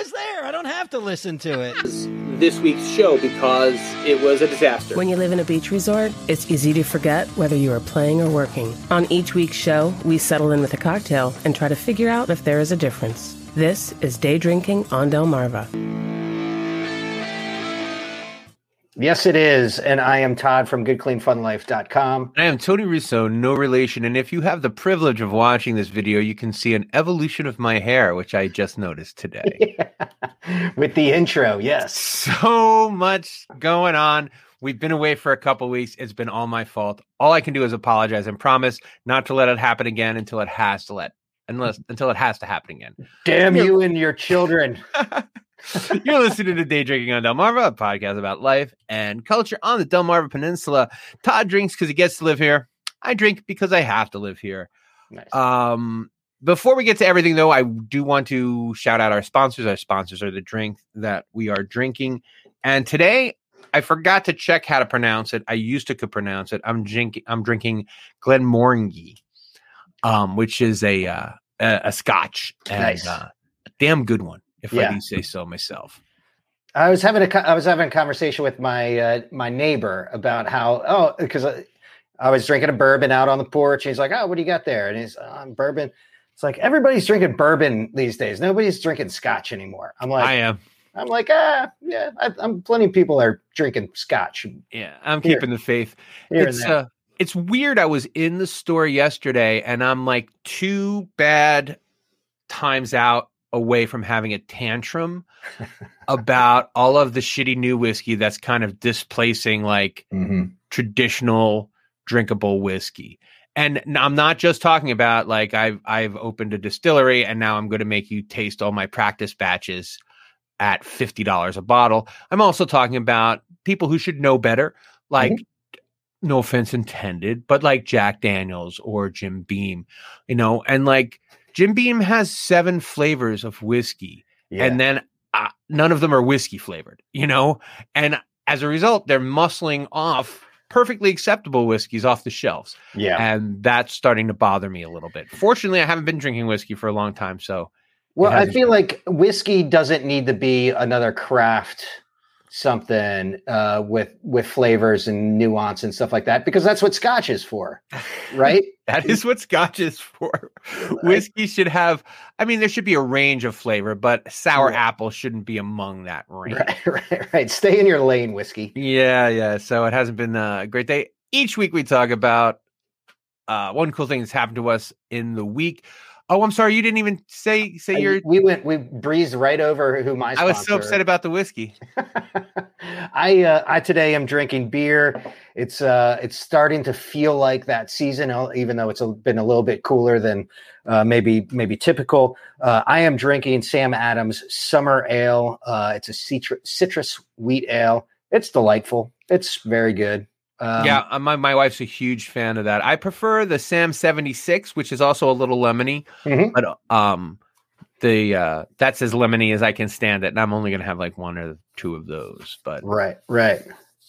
was there. I don't have to listen to it. This week's show because it was a disaster. When you live in a beach resort, it's easy to forget whether you are playing or working. On each week's show, we settle in with a cocktail and try to figure out if there is a difference. This is Day Drinking on Delmarva. Yes, it is. And I am Todd from goodcleanfunlife.com. I am Tony Russo, no relation. And if you have the privilege of watching this video, you can see an evolution of my hair, which I just noticed today. yeah. With the intro, yes. So much going on. We've been away for a couple weeks. It's been all my fault. All I can do is apologize and promise not to let it happen again until it has to let unless until it has to happen again. Damn you and your children. You're listening to Day Drinking on Delmarva, a podcast about life and culture on the Delmarva Peninsula. Todd drinks because he gets to live here. I drink because I have to live here. Nice. Um, before we get to everything, though, I do want to shout out our sponsors. Our sponsors are the drink that we are drinking. And today, I forgot to check how to pronounce it. I used to could pronounce it. I'm drinking. I'm drinking Glenmorangie, um, which is a uh, a, a Scotch and Nice. uh, a damn good one, if Yeah. I do say so myself. I was having a I was having a conversation with my uh, my neighbor about how oh because I, I was drinking a bourbon out on the porch. And he's like, oh, what do you got there? And he's oh, bourbon. It's like everybody's drinking bourbon these days. Nobody's drinking scotch anymore. I'm like, I am. I'm like, ah, yeah. I, I'm plenty of people are drinking scotch. Yeah, I'm Here. keeping the faith. It's uh, it's weird. I was in the store yesterday, and I'm like two bad times out away from having a tantrum about all of the shitty new whiskey that's kind of displacing like Mhm. traditional drinkable whiskey. And I'm not just talking about like I've I've opened a distillery and now I'm going to make you taste all my practice batches at fifty dollars a bottle. I'm also talking about people who should know better, like no offense intended, but like Jack Daniels or Jim Beam, you know, and like Jim Beam has seven flavors of whiskey Yeah. and then uh, none of them are whiskey flavored, you know? And as a result, they're muscling off perfectly acceptable whiskeys off the shelves. yeah. And that's starting to bother me a little bit. Fortunately, I haven't been drinking whiskey for a long time. So, Well, I feel like whiskey doesn't need to be another craft something uh, with with flavors and nuance and stuff like that because that's what Scotch is for, right? that is what scotch is for. Whiskey should have, I mean, there should be a range of flavor, but sour apple shouldn't be among that range. right, right, right. Stay in your lane, whiskey. Yeah, yeah. So it hasn't been a great day. Each week we talk about uh, one cool thing that's happened to us in the week. Oh, I'm sorry, you didn't even say say I- your. we went, we breezed right over who my. I was so upset about the whiskey. I uh, I today am drinking beer. It's uh it's starting to feel like that season, even though it's been a little bit cooler than uh, maybe maybe typical. Uh, I am drinking Sam Adams Summer Ale. Uh, it's a citrus citrus wheat ale. It's delightful. It's very good. Um, yeah, uh, my my wife's a huge fan of that. I prefer the Sam 76, which is also a little lemony, Mhm. but um, the uh, that's as lemony as I can stand it, and I'm only gonna have like one or two of those. But Right, right.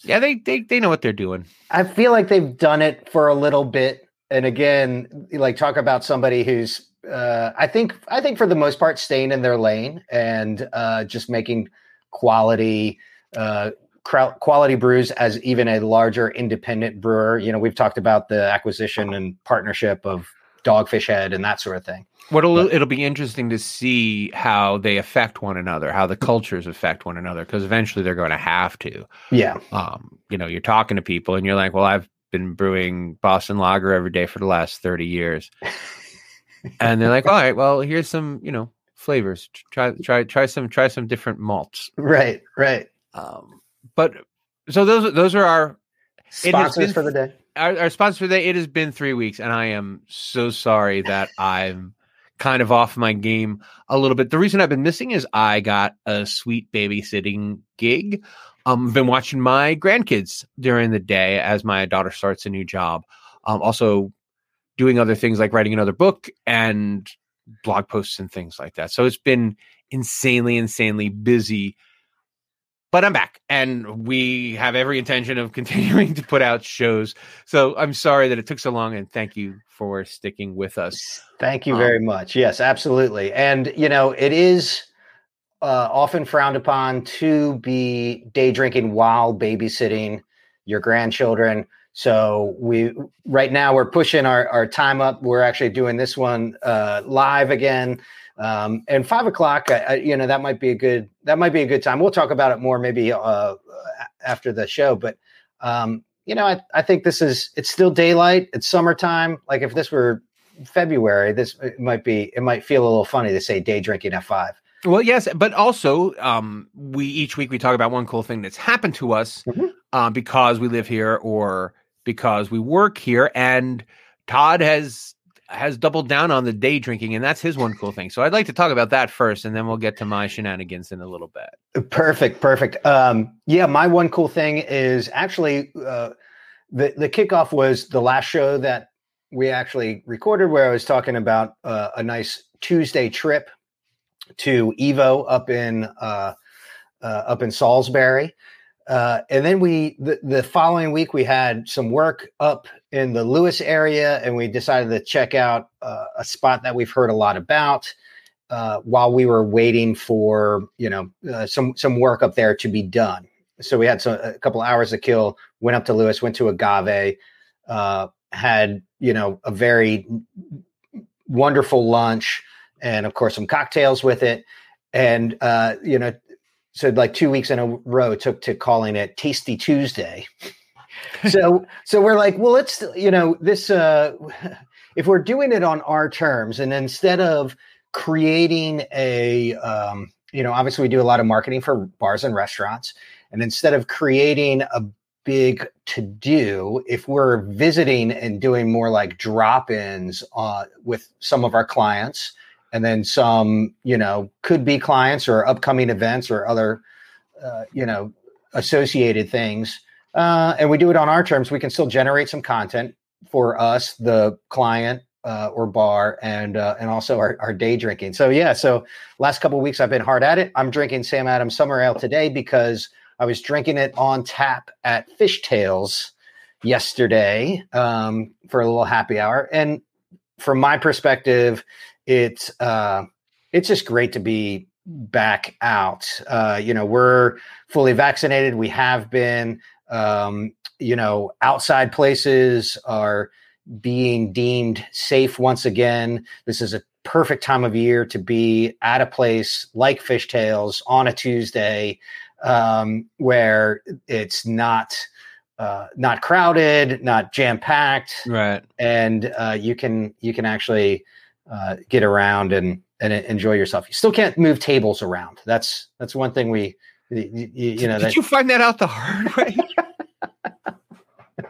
yeah, they they they know what they're doing. I feel like they've done it for a little bit. And again, like talk about somebody who's uh, I think I think for the most part staying in their lane and uh, just making quality uh, quality brews as even a larger independent brewer. You know, we've talked about the acquisition and partnership of Dogfish Head and that sort of thing. What'll it'll be interesting to see how they affect one another, how the cultures affect one another, because eventually they're going to have to. Yeah, Um, you know, you're talking to people and you're like, "Well, I've been brewing Boston Lager every day for the last thirty years," and they're like, "All right, well, here's some, you know, flavors. Try try try some try some different malts." right, right. Um, but so those those are our Sponsors been- for the day. our, our sponsor for the day. It has been three weeks, and I am so sorry that I'm kind of off my game a little bit. The reason I've been missing is I got a sweet babysitting gig. Um, I've been watching my grandkids during the day as my daughter starts a new job. Um, also doing other things like writing another book and blog posts and things like that. So it's been insanely, insanely busy. But I'm back, and we have every intention of continuing to put out shows. So I'm sorry that it took so long, and thank you for sticking with us. Thank you Um, very much. Yes, absolutely. And you know, it is uh, often frowned upon to be day drinking while babysitting your grandchildren. So we right now we're pushing our, our time up. We're actually doing this one uh, live again. Um, and five o'clock, I, I, you know, that might be a good that might be a good time. We'll talk about it more maybe uh, after the show. But um, you know, I, I think this is it's still daylight. It's summertime. Like if this were February, this it might be it might feel a little funny to say day drinking at five. Well, yes, but also um, we each week we talk about one cool thing that's happened to us Mhm. uh, because we live here or because we work here, and Todd has has doubled down on the day drinking, and that's his one cool thing. So I'd like to talk about that first, and then we'll get to my shenanigans in a little bit. Perfect, perfect. Um, yeah, my one cool thing is actually uh, the the kickoff was the last show that we actually recorded, where I was talking about uh, a nice Tuesday trip to Evo up in uh, uh, up in Salisbury, uh, and then we the, the following week we had some work up in the Lewes area, and we decided to check out uh, a spot that we've heard a lot about uh, while we were waiting for you know uh, some some work up there to be done. So we had some, a couple hours to kill. Went up to Lewes, went to Agave, uh, had you know a very wonderful lunch, and of course some cocktails with it. And uh, you know, so like two weeks in a row took to calling it Tasty Tuesday. so so we're like, well, let's you know this. Uh, if we're doing it on our terms, and instead of creating a um, you know obviously we do a lot of marketing for bars and restaurants and instead of creating a big to do if we're visiting and doing more like drop-ins uh, with some of our clients and then some you know could be clients or upcoming events or other uh, you know associated things uh, and we do it on our terms we can still generate some content for us the client uh, or bar and uh, and also our, our day drinking. So yeah, so last couple weeks I've been hard at it. I'm drinking Sam Adams Summer Ale today because I was drinking it on tap at Fishtails yesterday um, for a little happy hour. And from my perspective, it's uh, it's just great to be back out. Uh, you know, we're fully vaccinated. We have been. Um, you know, outside places are being deemed safe once again. This is a perfect time of year to be at a place like Fishtails on a Tuesday um, where it's not uh, not crowded, not jam packed, Right. and uh, you can you can actually uh, get around and and enjoy yourself. You still can't move tables around. That's that's one thing we you, you know Did that you find that out the hard way?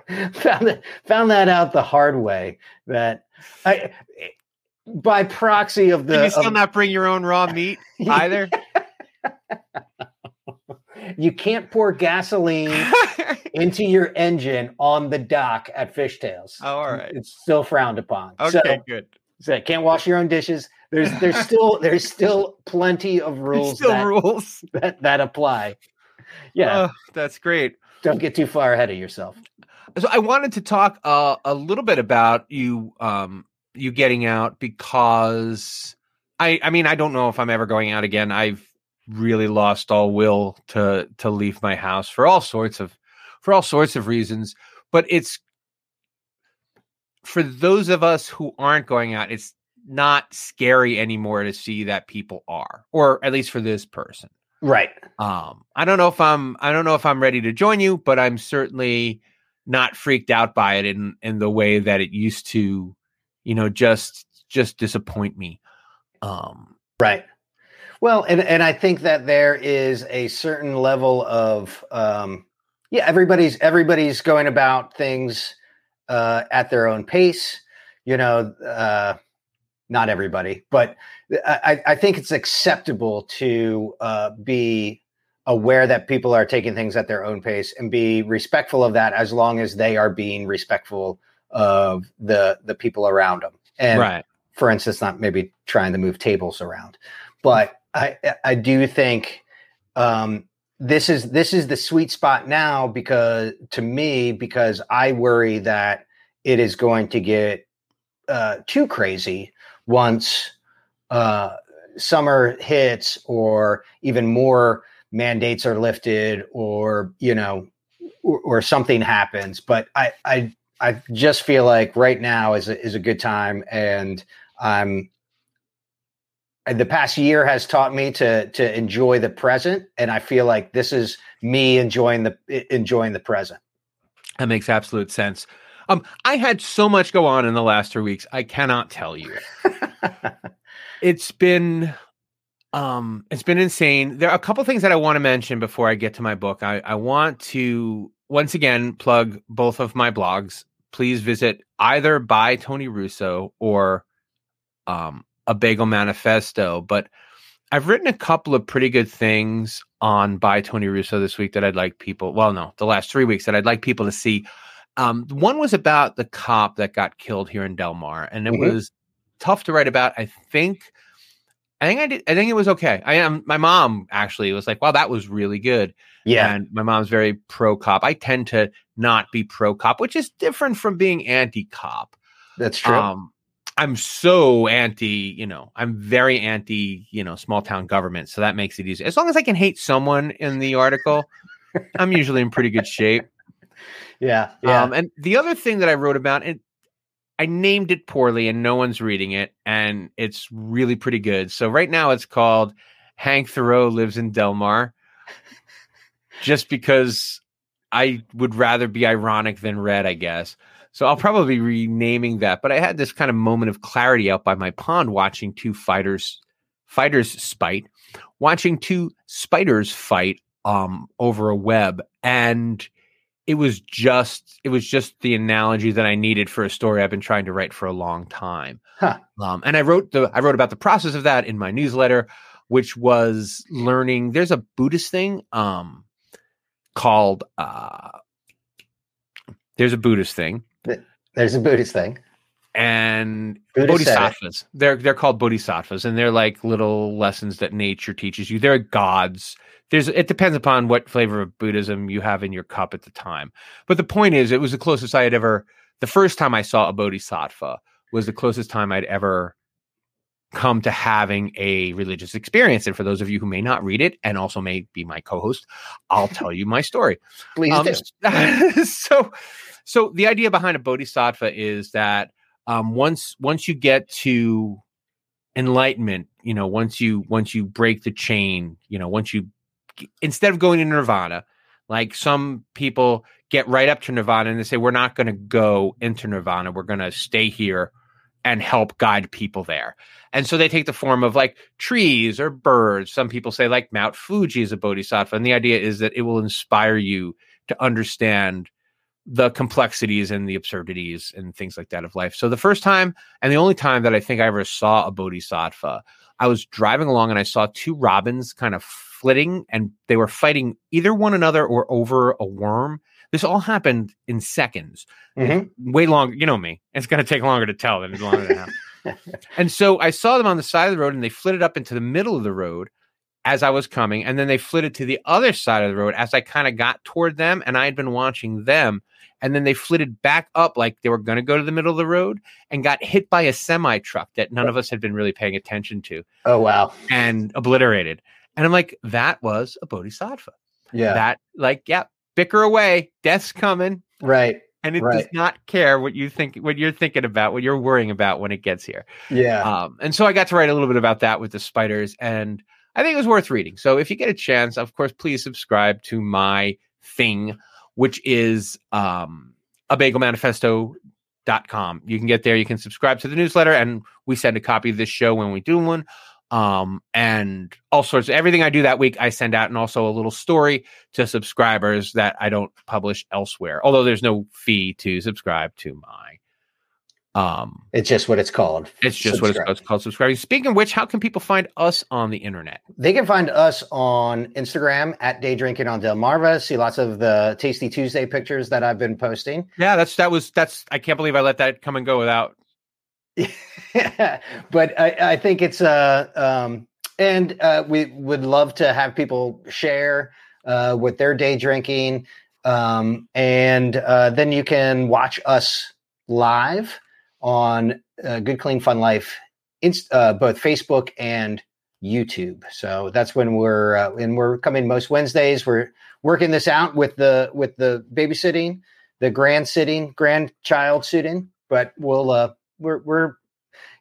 found that, found that out the hard way that I by proxy of the. Can you still of- not bring your own raw meat either? you can't pour gasoline into your engine on the dock at Fishtails. Oh, all right. It's still frowned upon. okay, So, good. So can't wash your own dishes. There's there's still there's still plenty of rules Still that, rules. that that apply. Yeah, Oh, that's great. don't get too far ahead of yourself. So I wanted to talk uh, a little bit about you um you getting out because I I mean I don't know if I'm ever going out again. I've really lost all will to to leave my house for all sorts of for all sorts of reasons, but it's for those of us who aren't going out, it's not scary anymore to see that people are, or at least for this person. Right. Um, I don't know if I'm I don't know if I'm ready to join you, but I'm certainly not freaked out by it in in the way that it used to, you know, just just disappoint me. Um, Right. Well, and and I think that there is a certain level of um, yeah, everybody's everybody's going about things uh, at their own pace. You know, uh, not everybody, but I, I think it's acceptable to uh, be aware that people are taking things at their own pace and be respectful of that as long as they are being respectful of the the people around them. And right. for instance, not maybe trying to move tables around, but I I do think um, this is this is the sweet spot now because to me because I worry that it is going to get uh, too crazy once uh, summer hits or even more mandates are lifted or you know or, or something happens. But i i i just feel like right now is a, is a good time and i'm the past year has taught me to to enjoy the present. And i feel like this is me enjoying the enjoying the present. That makes absolute sense. Um i had so much go on in the last three weeks i cannot tell you. It's been um it's been insane. There are a couple things that i want to mention before i get to my book. I i want to once again plug both of my blogs. Please visit either by tony russo or um a bagel manifesto but i've written a couple of pretty good things on by tony russo this week that i'd like people well no the last three weeks that i'd like people to see um one was about the cop that got killed here in Delmar and it Mhm. was tough to write about i think I think I did. I think it was okay. I am. My mom actually was like, "Wow, that was really good." yeah And my mom's very pro cop. I tend to not be pro cop, which is different from being anti cop. that's true Um, I'm so anti. You know, I'm very anti. You know, small town government. So that makes it easy. As long as I can hate someone in the article, I'm usually in pretty good shape. yeah yeah Um, and the other thing that I wrote about, and I named it poorly, and no one's reading it, and it's really pretty good. So right now, it's called Hank Thoreau lives in Delmar, just because I would rather be ironic than red, I guess. So I'll probably be renaming that. But I had this kind of moment of clarity out by my pond watching two fighters fighters spite, watching two spiders fight um over a web and it was just it was just the analogy that I needed for a story I've been trying to write for a long time. Huh. Um, and I wrote the I wrote about the process of that in my newsletter, which was learning. There's a Buddhist thing um, called uh, there's a Buddhist thing, there's a buddhist thing and it. bodhisattvas. They're they're called bodhisattvas, and they're like little lessons that nature teaches you. They're gods. There's it depends upon what flavor of Buddhism you have in your cup at the time. But the point is, it was the closest I had ever. The first time I saw a bodhisattva was the closest time I'd ever come to having a religious experience. And for those of you who may not read it, and also may be my co-host, I'll tell you my story. please Um, do so, so the idea behind a bodhisattva is that um, once once you get to enlightenment, you know, once you once you break the chain, you know, once you instead of going to nirvana, like some people get right up to nirvana and they say, "We're not going to go into nirvana. We're going to stay here." And help guide people there. And so they take the form of like trees or birds. Some people say, like Mount Fuji is a bodhisattva. And the idea is that it will inspire you to understand the complexities and the absurdities and things like that of life. So the first time and the only time that I think I ever saw a bodhisattva, I was driving along and I saw two robins kind of flitting and they were fighting either one another or over a worm. This all happened in seconds. Mhm. Way longer, you know me. It's going to take longer to tell than it's longer to have. and so I saw them on the side of the road and they flitted up into the middle of the road as I was coming. And then they flitted to the other side of the road as I kind of got toward them and I had been watching them. And then they flitted back up like they were going to go to the middle of the road and got hit by a semi truck that none of us had been really paying attention to oh wow and obliterated. And I'm like, that was a bodhisattva. yeah That, like, yeah, bicker away, death's coming. right And it does not care what you think, what you're thinking about, what you're worrying about when it gets here. yeah Um, and so I got to write a little bit about that with the spiders, and I think it was worth reading. So if you get a chance, of course, please subscribe to my thing, which is um, a bagelmanifesto.com. You can get there, you can subscribe to the newsletter, and we send a copy of this show when we do one. Um, and all sorts of everything I do that week, I send out, and also a little story to subscribers that I don't publish elsewhere. Although there's no fee to subscribe to my um it's just what it's called it's just what it's, it's called subscribing. Speaking of which, how can people find us on the internet? They can find us on Instagram at Day Drinking on Delmarva. See lots of the Tasty Tuesday pictures that I've been posting. Yeah, that's that was that's I can't believe I let that come and go without. but I, I think it's uh um and uh we would love to have people share uh with their day drinking. Um and uh then you can watch us live on uh, Good Clean Fun Life, inst- uh, both Facebook and YouTube. So that's when we're uh, and we're coming most Wednesdays. We're working this out with the with the babysitting, the grand sitting, grandchild sitting. But we'll we're we're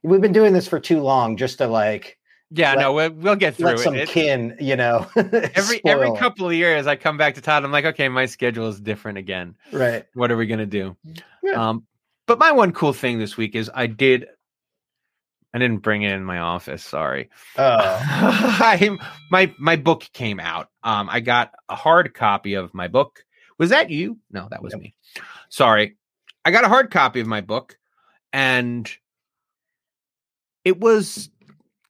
we've been doing this for too long just to like Yeah, Let- no, we'll, we'll get through let it. some It- kin, you know. every every it. couple of years, I come back to Todd. I'm like, okay, my schedule is different again. right. What are we gonna do? Yeah. Um, but my one cool thing this week is I did. I didn't bring it in my office. Sorry. Oh, I, my my book came out. Um, I got a hard copy of my book. Was that you? No, that was Yep. me. Sorry. I got a hard copy of my book, and it was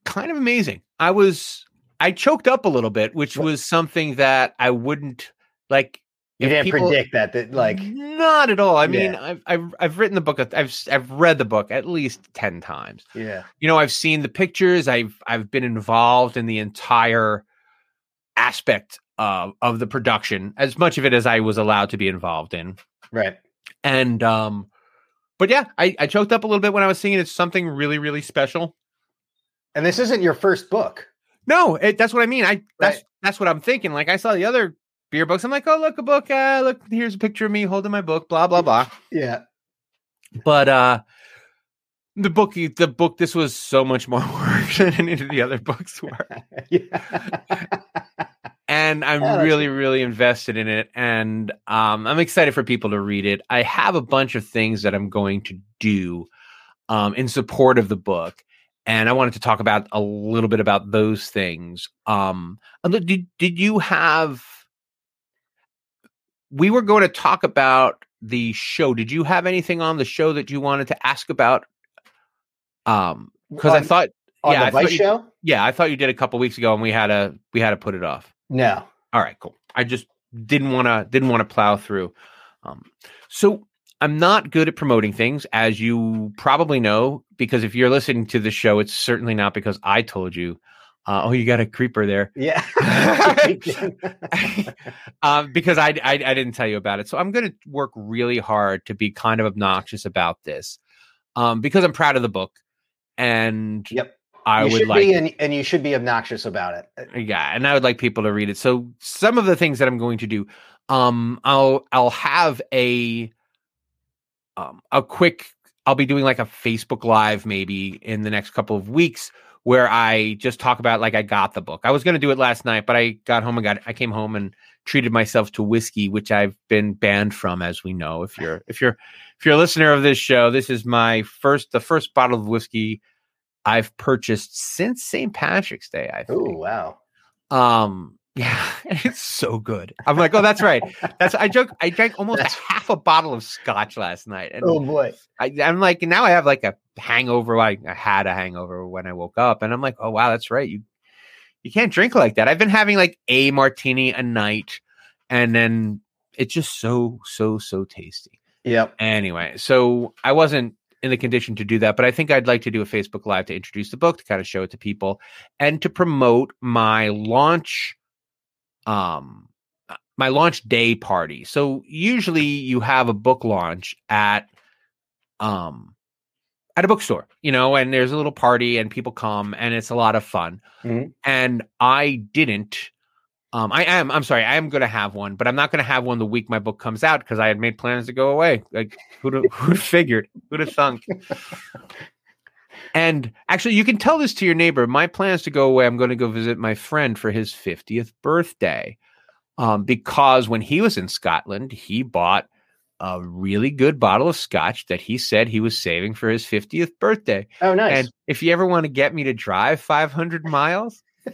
kind of amazing. I was I choked up a little bit, which was something that I wouldn't like. you didn't people- predict that. That like not at all. I mean, Yeah. I've, I've I've written the book. I've I've read the book at least ten times. yeah. You know, I've seen the pictures. I've I've been involved in the entire aspect of of the production, as much of it as I was allowed to be involved in. Right. And um, but yeah, I I choked up a little bit when I was singing. It's something really really special. And this isn't your first book. No, it, that's what I mean. I that's Right. that's what I'm thinking. Like I saw the other beer books. I'm like, oh look a book. Uh, look here's a picture of me holding my book. Blah blah blah. Yeah. but uh the book the book this was so much more work than any of the other books were yeah. and i'm Yeah, really really invested in it and um i'm excited for people to read it. I have a bunch of things that i'm going to do um in support of the book and i wanted to talk about a little bit about those things. Um did, did you have we were going to talk about the show. Did you have anything on the show that you wanted to ask about? Um because i thought on yeah, I the thought Vice you- show? yeah i thought you did a couple weeks ago and we had to we had to put it off No. all right, cool. I just didn't want to didn't want to plow through. Um, so I'm not good at promoting things, as you probably know, because if you're listening to the show, it's certainly not because I told you. Uh, oh, you got a creeper there, Yeah. um, because I, I I didn't tell you about it. So I'm going to work really hard to be kind of obnoxious about this, um, because I'm proud of the book, and Yep. I you would should like be, and, and you should be obnoxious about it. yeah and i would like people to read it. So some of the things that i'm going to do um i'll i'll have a um a quick i'll be doing like a facebook live maybe in the next couple of weeks where i just talk about like i got the book. I was going to do it last night but i got home and got i came home and treated myself to whiskey which i've been banned from as we know. If you're if you're if you're a listener of this show this is my first the first bottle of whiskey i've purchased since st patrick's day i think Oh wow. um, yeah, it's so good. I'm like, oh, that's right. That's I joke. I drank almost a That's- half a bottle of scotch last night, and Oh boy. I, I'm like, now I have like a hangover. Like I had a hangover when I woke up, and I'm like, oh wow, that's right. You you can't drink like that. I've been having like a martini a night, and then it's just so so so tasty. Yep. Anyway, so I wasn't in the condition to do that, but I think I'd like to do a Facebook Live to introduce the book, to kind of show it to people, and to promote my launch, um, uh, my launch day party. So usually you have a book launch at, um, at a bookstore, you know, and there's a little party and people come and it's a lot of fun. Mhm. And I didn't. Um, I am. I'm sorry. I am going to have one, but I'm not going to have one the week my book comes out because I had made plans to go away. Like who'd have, who'd have figured? Who'd have thunk? and actually, you can tell this to your neighbor. My plans to go away. I'm going to go visit my friend for his 50th birthday, um, because when he was in Scotland, he bought a really good bottle of scotch that he said he was saving for his 50th birthday. Oh nice. And if you ever want to get me to drive 500 miles,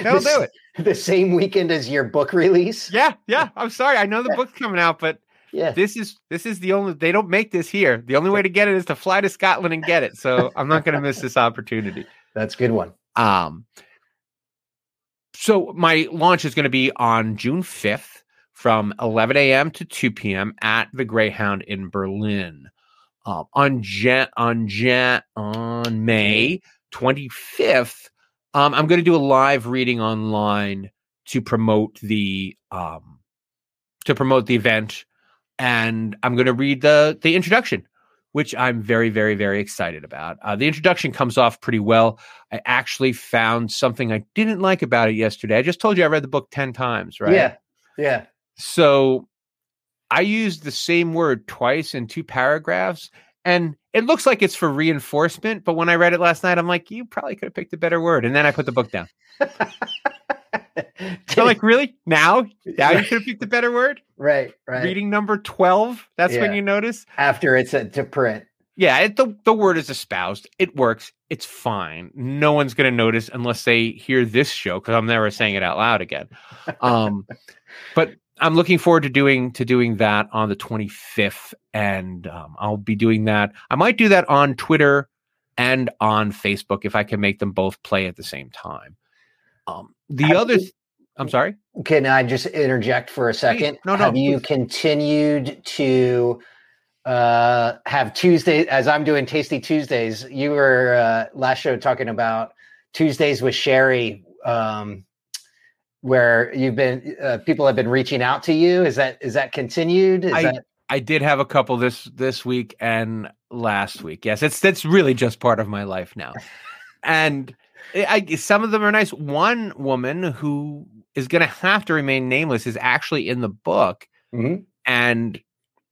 they'll This- do it. The same weekend as your book release. Yeah, yeah. I'm sorry. I know the book's coming out, but Yeah. this is this is the only they don't make this here. The only way to get it is to fly to Scotland and get it. So I'm not going to miss this opportunity. That's a good one. Um so my launch is going to be on June 5th from 11 a.m. to 2 p.m. at the Greyhound in Berlin. Um, on Jan- on Jan- on May 25th, um, I'm going to do a live reading online to promote the um, to promote the event, and I'm going to read the the introduction, which I'm very, very, very excited about. Uh, the introduction comes off pretty well. I actually found something I didn't like about it yesterday. I just told you I read the book 10 times, right? Yeah. Yeah. So I used the same word twice in two paragraphs, and it looks like it's for reinforcement. But when I read it last night, I'm like, you probably could have picked a better word. And then I put the book down. so, like, really? Now? Now you could have picked a better word? right, right. Reading number 12. That's when you notice. After it's a, to print. Yeah, it, the, the word is espoused. It works. It's fine. No one's going to notice unless they hear this show because I'm never saying it out loud again. Um, but I'm looking forward to doing to doing that on the 25th, and um, I'll be doing that. I might do that on Twitter and on Facebook if I can make them both play at the same time. Um, the Have other, you- th- I'm sorry. Can I just interject for a second? No, no, Have you please. continued to uh, have Tuesday as I'm doing Tasty Tuesdays? You were uh, last show talking about Tuesdays with Sherry, um, where you've been uh, people have been reaching out to you. Is that is that continued? Is I- that I did have a couple this this week and last week. Yes, it's that's really just part of my life now. and I, some of them are nice. One woman who is going to have to remain nameless is actually in the book, Mhm. and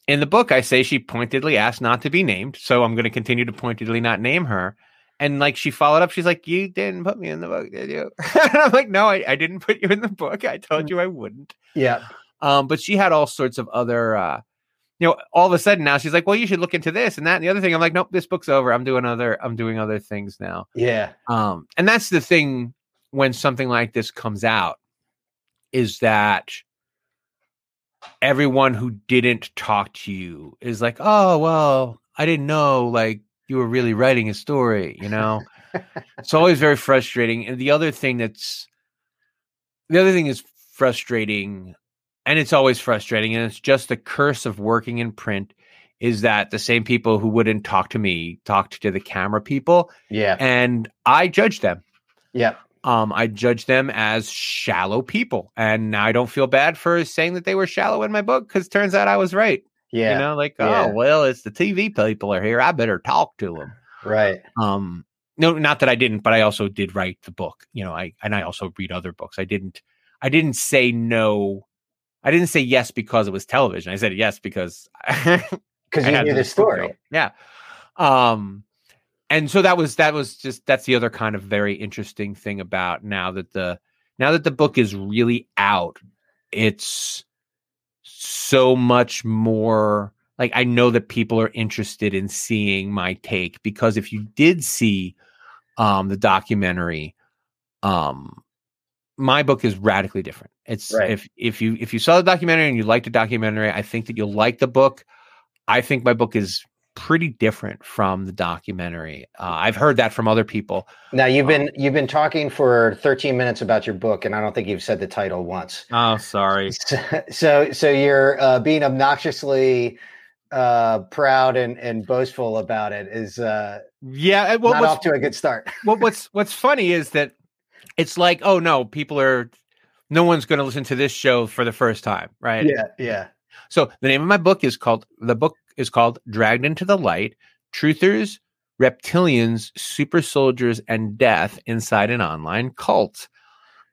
in the book, I say she pointedly asked not to be named, so I'm going to continue to pointedly not name her. And like she followed up, she's like, "You didn't put me in the book, did you?" and I'm like, "No, I, I didn't put you in the book. I told you I wouldn't." yeah Um, but she had all sorts of other, uh, you know, all of a sudden now she's like, well, you should look into this and that and the other thing. I'm like, nope, this book's over. I'm doing other, I'm doing other things now. yeah Um, and that's the thing when something like this comes out is that everyone who didn't talk to you is like, oh, well, I didn't know like you were really writing a story, you know? it's always very frustrating. And the other thing that's the other thing is frustrating, and it's always frustrating, and it's just the curse of working in print is that the same people who wouldn't talk to me talked to the camera people, yeah and I judge them. yeah Um, I judge them as shallow people, and now I don't feel bad for saying that they were shallow in my book because turns out I was right. Yeah You know, like Yeah. oh well, it's the TV people are here. I better talk to them. right Um, no, not that I didn't, but I also did write the book. You know, I and I also read other books. I didn't. I didn't say no. I didn't say yes because it was television. I said yes because because you knew the story out. Yeah. Um, and so that was that was just that's the other kind of very interesting thing about now that the now that the book is really out, it's so much more like I know that people are interested in seeing my take because if you did see um the documentary, um my book is radically different. It's Right. if if you if you saw the documentary and you liked the documentary, I think that you'll like the book. I think my book is pretty different from the documentary. Uh, I've heard that from other people. now you've been you've been talking for 13 minutes about your book and i don't think you've said the title once Oh, sorry. so so, so you're uh, being obnoxiously uh, proud and, and boastful about it is uh, Yeah. Well, not what's, off to a good start well, what's what's funny is that it's like, oh no, people are. No one's going to listen to this show for the first time, right? yeah yeah So the name of my book is called the book is called Dragged into the Light: Truthers, Reptilians, Super Soldiers, and Death Inside an Online Cult.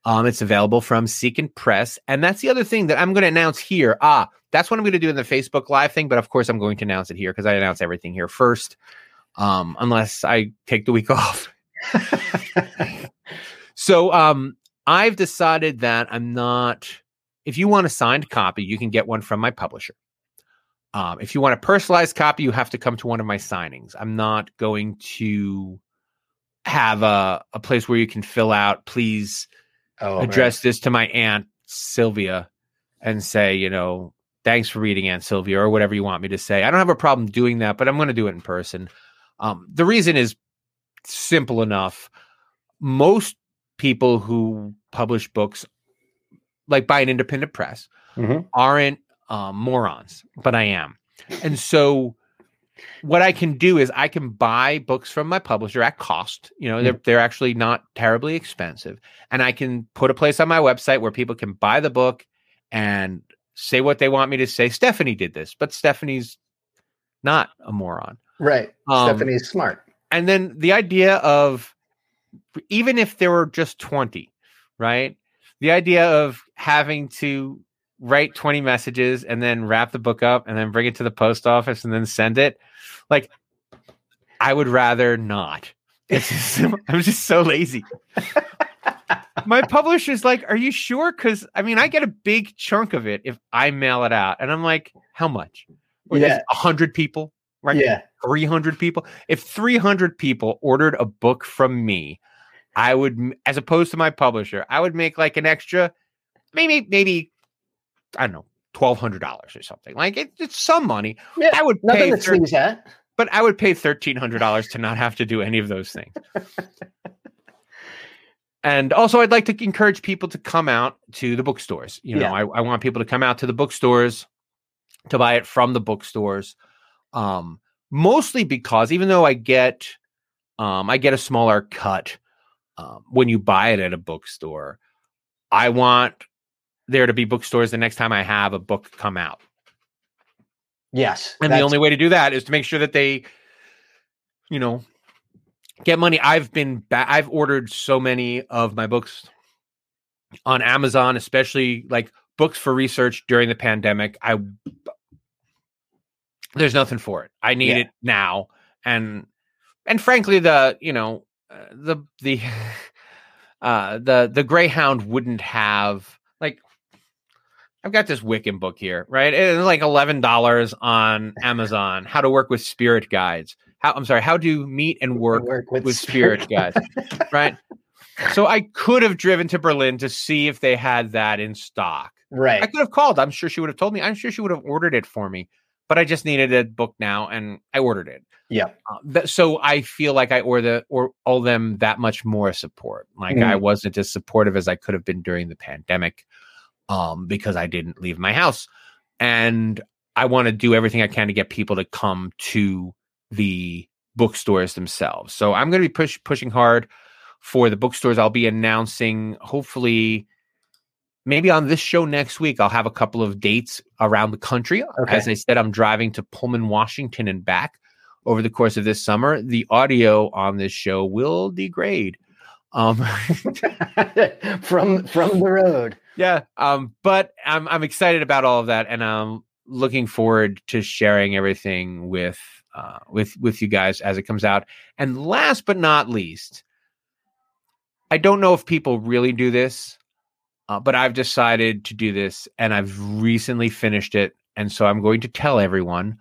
Um, it's available from Seek and Press, and that's the other thing that I'm going to announce here. Ah, that's what I'm going to do in the Facebook Live thing, but of course I'm going to announce it here because I announce everything here first, um, unless I take the week off. So um I've decided that I'm not if you want a signed copy, you can get one from my publisher. Um, if you want a personalized copy, you have to come to one of my signings. I'm not going to have a, a place where you can fill out, please oh man. address this to my aunt Sylvia and say, you know, thanks for reading Aunt Sylvia or whatever you want me to say. I don't have a problem doing that, but I'm going to do it in person. Um, the reason is simple enough. Most people who publish books, like by an independent press, Mhm. aren't um, morons, but I am. And so what I can do is I can buy books from my publisher at cost. You know, they're they're actually not terribly expensive. And I can put a place on my website where people can buy the book and say what they want me to say. Stephanie did this, but Stephanie's not a moron. Right. Um, Stephanie's smart. and then the idea of even if there were just 20 right the idea of having to write 20 messages and then wrap the book up and then bring it to the post office and then send it. Like i would rather not. It's just, i'm just so lazy. My publisher's like are you sure? Because i mean i get a big chunk of it if i mail it out. And i'm like how much? Or Yeah. it 100 people? Right? Yeah. 300 people? If 300 people ordered a book from me i would as opposed to my publisher i would make like an extra maybe maybe i don't know $1200 or something like it, it's some money Yeah. i would Nothing pay to thir- sneeze at. but i would pay $1300 to not have to do any of those things and also i'd like to encourage people to come out to the bookstores you know Yeah. I, I want people to come out to the bookstores to buy it from the bookstores um mostly because even though i get um i get a smaller cut um, when you buy it at a bookstore i want there to be bookstores the next time i have a book come out Yes. and the only way to do that is to make sure that they, you know, get money. I've been ba- I've ordered so many of my books on Amazon, especially like books for research during the pandemic. I there's nothing for it. I need Yeah. it now, and and frankly, the you know uh, the the uh the the Greyhound wouldn't have I've got this Wiccan book here, right? It's like eleven dollars on Amazon. How to work with spirit guides. How I'm sorry, how to meet and work with spirit guides, right? So I could have driven to Berlin to see if they had that in stock. Right. I could have called. I'm sure she would have told me. I'm sure she would have ordered it for me. But I just needed a book now, and I ordered it. Yeah. Uh, that, so I feel like I owe the or owe them that much more support. Like I wasn't as supportive as I could have been during the pandemic, um, because I didn't leave my house, and I want to do everything I can to get people to come to the bookstores themselves. So I'm going to be push pushing hard for the bookstores. I'll be announcing hopefully maybe on this show next week i'll have a couple of dates around the country Okay. as i said i'm driving to pullman washington and back over the course of this summer the audio on this show will degrade um from from the road. Yeah um but i'm i'm excited about all of that and i'm looking forward to sharing everything with uh with with you guys as it comes out and last but not least i don't know if people really do this uh, but i've decided to do this and i've recently finished it and so i'm going to tell everyone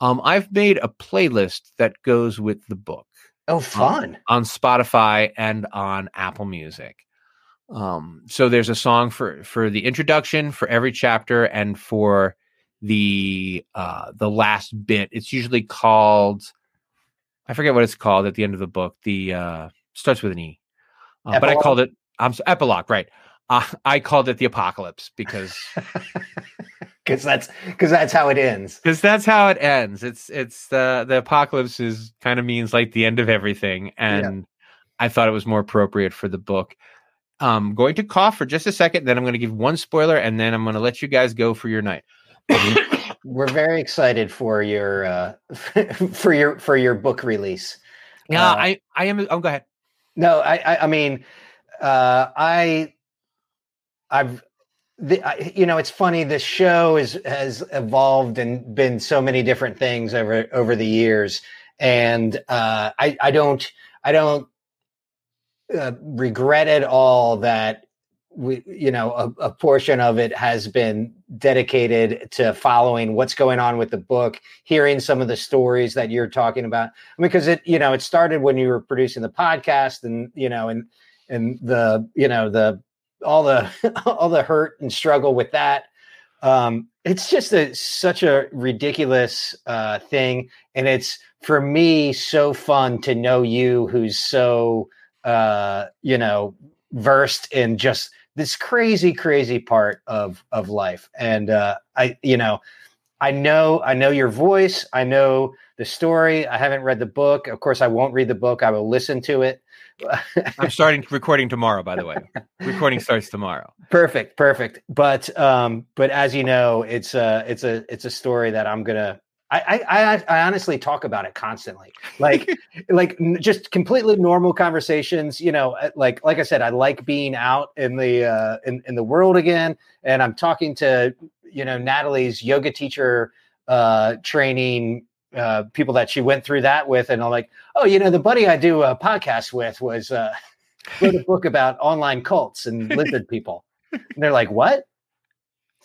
um i've made a playlist that goes with the book Oh, fun. on Spotify and on Apple Music. Um, so there's a song for for the introduction, for every chapter, and for the uh, the last bit. It's usually called I forget what it's called at the end of the book. The uh, starts with an E, uh, but I called it I'm s- epilogue. Right. Uh, I called it the apocalypse because Because that's because that's how it ends. because that's how it ends. It's it's the the apocalypse is kind of means like the end of everything, and I thought it was more appropriate for the book. I'm going to cough for just a second, then I'm going to give one spoiler, and then I'm going to let you guys go for your night. We're very excited for your uh for your for your book release. Yeah, Uh, I I am. Oh, go ahead. No, I I, I mean, uh, I I've the, I, you know it's funny. This show is has evolved and been so many different things over over the years, and uh, I I don't I don't uh, regret at all that we you know a, a portion of it has been dedicated to following what's going on with the book hearing some of the stories that you're talking about. Because it you know it started when you were producing the podcast and you know and and the you know the all the all the hurt and struggle with that. Um it's just a such a ridiculous uh thing. And it's for me so fun to know you who's so uh you know versed in just this crazy crazy part of of life. And uh i you know i know i know your voice. I know the story. I haven't read the book. Of course i won't read the book. I will listen to it. I'm starting recording tomorrow. By the way, recording starts tomorrow. perfect perfect. But um but as you know it's a it's a it's a story that i'm gonna I, I I honestly talk about it constantly, like like just completely normal conversations. You know, uh, like like I said, I like being out in the uh, in in the world again, and I'm talking to you know Natalie's yoga teacher uh, training uh, people that she went through that with, and I'm like, oh, you know, the buddy I do a podcast with was uh, wrote a book about online cults and lizard people, and they're like, what?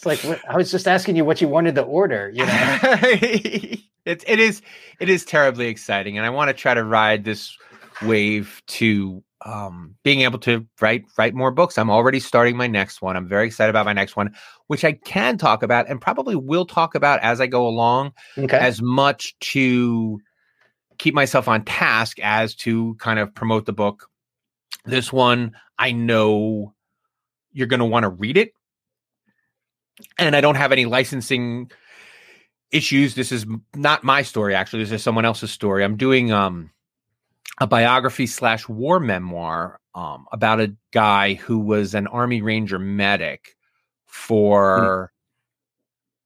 It's like I was just asking you what you wanted to order. You know, it it is it is terribly exciting, and I want to try to ride this wave to um, being able to write write more books. I'm already starting my next one. I'm very excited about my next one, which I can talk about and probably will talk about as I go along, okay. as much to keep myself on task as to kind of promote the book. This one, I know you're going to want to read it and I don't have any licensing issues. This is not my story, actually. This is someone else's story. I'm doing um, a biography slash war memoir um, about a guy who was an Army Ranger medic for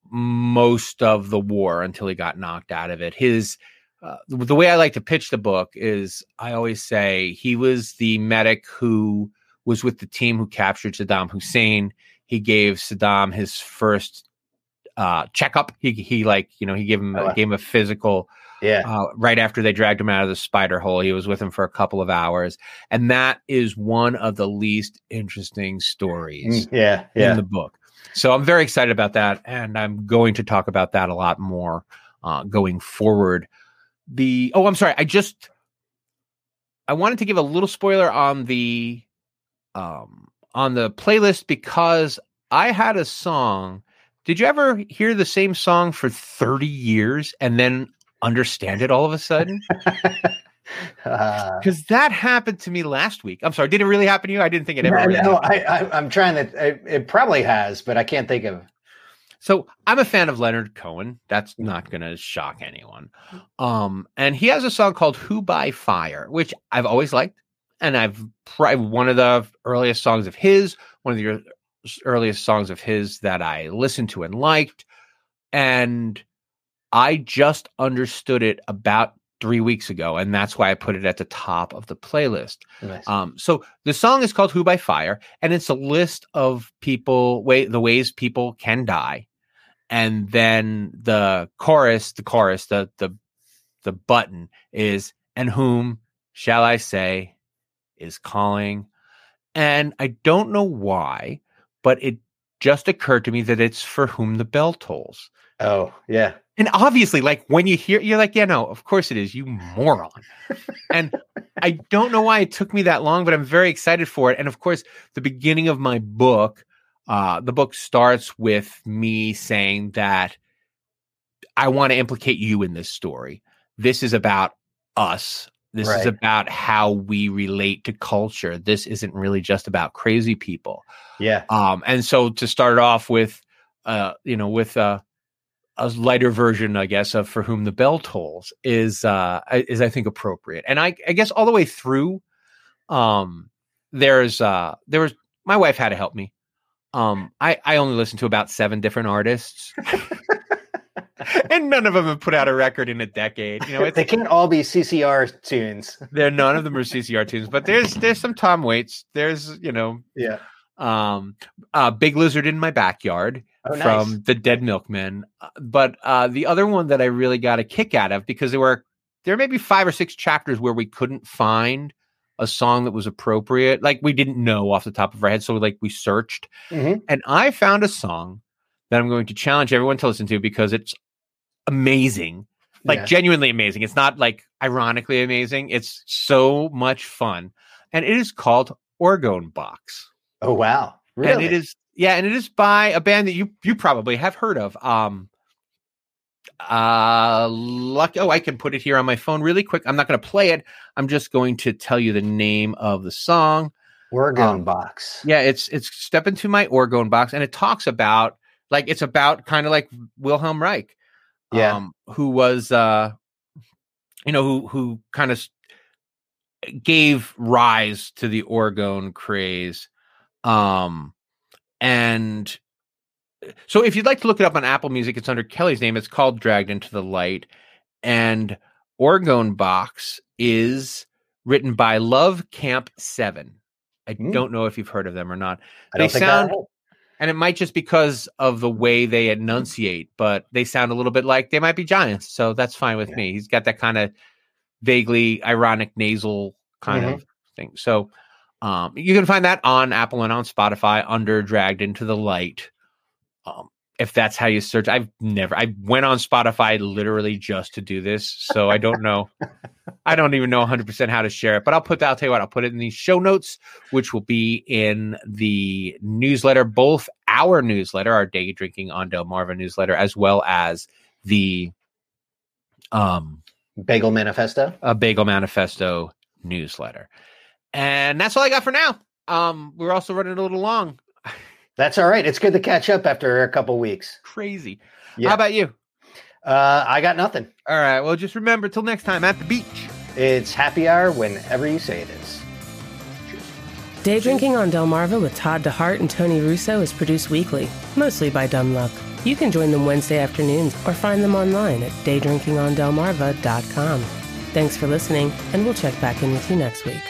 mm. most of the war until he got knocked out of it. His uh, the way I like to pitch the book is I always say he was the medic who was with the team who captured Saddam Hussein he gave Saddam his first uh, checkup. He he like you know he gave him oh, gave him a physical. Yeah. Uh, right after they dragged him out of the spider hole, he was with him for a couple of hours, and that is one of the least interesting stories. Mm, yeah, yeah. In the book, so I'm very excited about that, and I'm going to talk about that a lot more uh, going forward. The oh, I'm sorry, I just I wanted to give a little spoiler on the um on the playlist because I had a song. Did you ever hear the same song for 30 years and then understand it all of a sudden? Because uh, that happened to me last week. I'm sorry, did it really happen to you? I didn't think it ever. No, really no I, am trying to. It, it, probably has, but I can't think of. So I'm a fan of Leonard Cohen. That's mm. not going to shock anyone. Um, and he has a song called "Who by Fire," which I've always liked and I've probably one of the earliest songs of his, one of the earliest songs of his that I listened to and liked. And I just understood it about three weeks ago, and that's why I put it at the top of the playlist. Nice. Um, so the song is called "Who by Fire," and it's a list of people way the ways people can die, and then the chorus, the chorus, the the the button is "And whom shall I say is calling. And I don't know why, but it just occurred to me that it's for whom the bell tolls. Oh, yeah. And obviously, like when you hear, you're like, yeah, no, of course it is, you moron. and I don't know why it took me that long, but I'm very excited for it. And of course, the beginning of my book, uh, the book starts with me saying that I want to implicate you in this story. This is about us. This right. is about how we relate to culture. This isn't really just about crazy people. Yeah. Um, and so to start off with, uh, you know, with uh, a lighter version, I guess, of "For Whom the Bell Tolls" is uh, is I think appropriate. And I, I guess all the way through, um, there's uh, there was my wife had to help me. Um, I I only listened to about seven different artists. and none of them have put out a record in a decade. You know, they can't all be CCR tunes. There, none of them are CCR tunes, but there's there's some Tom Waits. There's you know, yeah. Um, uh, Big Lizard in my backyard oh, from nice. the Dead Milkmen. Uh, but uh, the other one that I really got a kick out of because there were there may be five or six chapters where we couldn't find a song that was appropriate. Like we didn't know off the top of our head, so like we searched, mm-hmm. and I found a song that I'm going to challenge everyone to listen to because it's amazing. Like yeah. genuinely amazing. It's not like ironically amazing. It's so much fun. And it is called Orgone Box. Oh wow. Really? And it is yeah, and it is by a band that you you probably have heard of. Um uh lucky oh i can put it here on my phone really quick i'm not going to play it i'm just going to tell you the name of the song orgone um, box yeah it's it's step into my orgone box and it talks about like it's about kind of like wilhelm reich yeah. Um, who was uh you know who who kind of gave rise to the orgone craze um and so if you'd like to look it up on Apple Music, it's under Kelly's name. It's called Dragged into the Light. And Orgone Box is written by Love Camp 7. I Hmm. don't know if you've heard of them or not. I They don't think sound. And it might just because of the way they enunciate, but they sound a little bit like they might be giants. So that's fine with Yeah. me. He's got that kind of vaguely ironic nasal kind Mhm. of thing. So um, you can find that on Apple and on Spotify under Dragged into the Light. Um, if that's how you search, I've never, I went on Spotify literally just to do this. So I don't know. I don't even know 100% how to share it, but I'll put that, I'll tell you what, I'll put it in the show notes, which will be in the newsletter, both our newsletter, our day drinking on Delmarva newsletter, as well as the um Bagel Manifesto. a Bagel Manifesto newsletter. And that's all I got for now. Um, we're also running a little long. That's all right. It's good to catch up after a couple weeks. Crazy. Yeah. How about you? Uh, I got nothing. All right. Well, just remember till next time at the beach. It's happy hour whenever you say it is. Day Drinking on Delmarva with Todd DeHart and Tony Russo is produced weekly, mostly by Dumb Luck. You can join them Wednesday afternoons or find them online at daydrinkingondelmarva.com. Thanks for listening, and we'll check back in with you next week.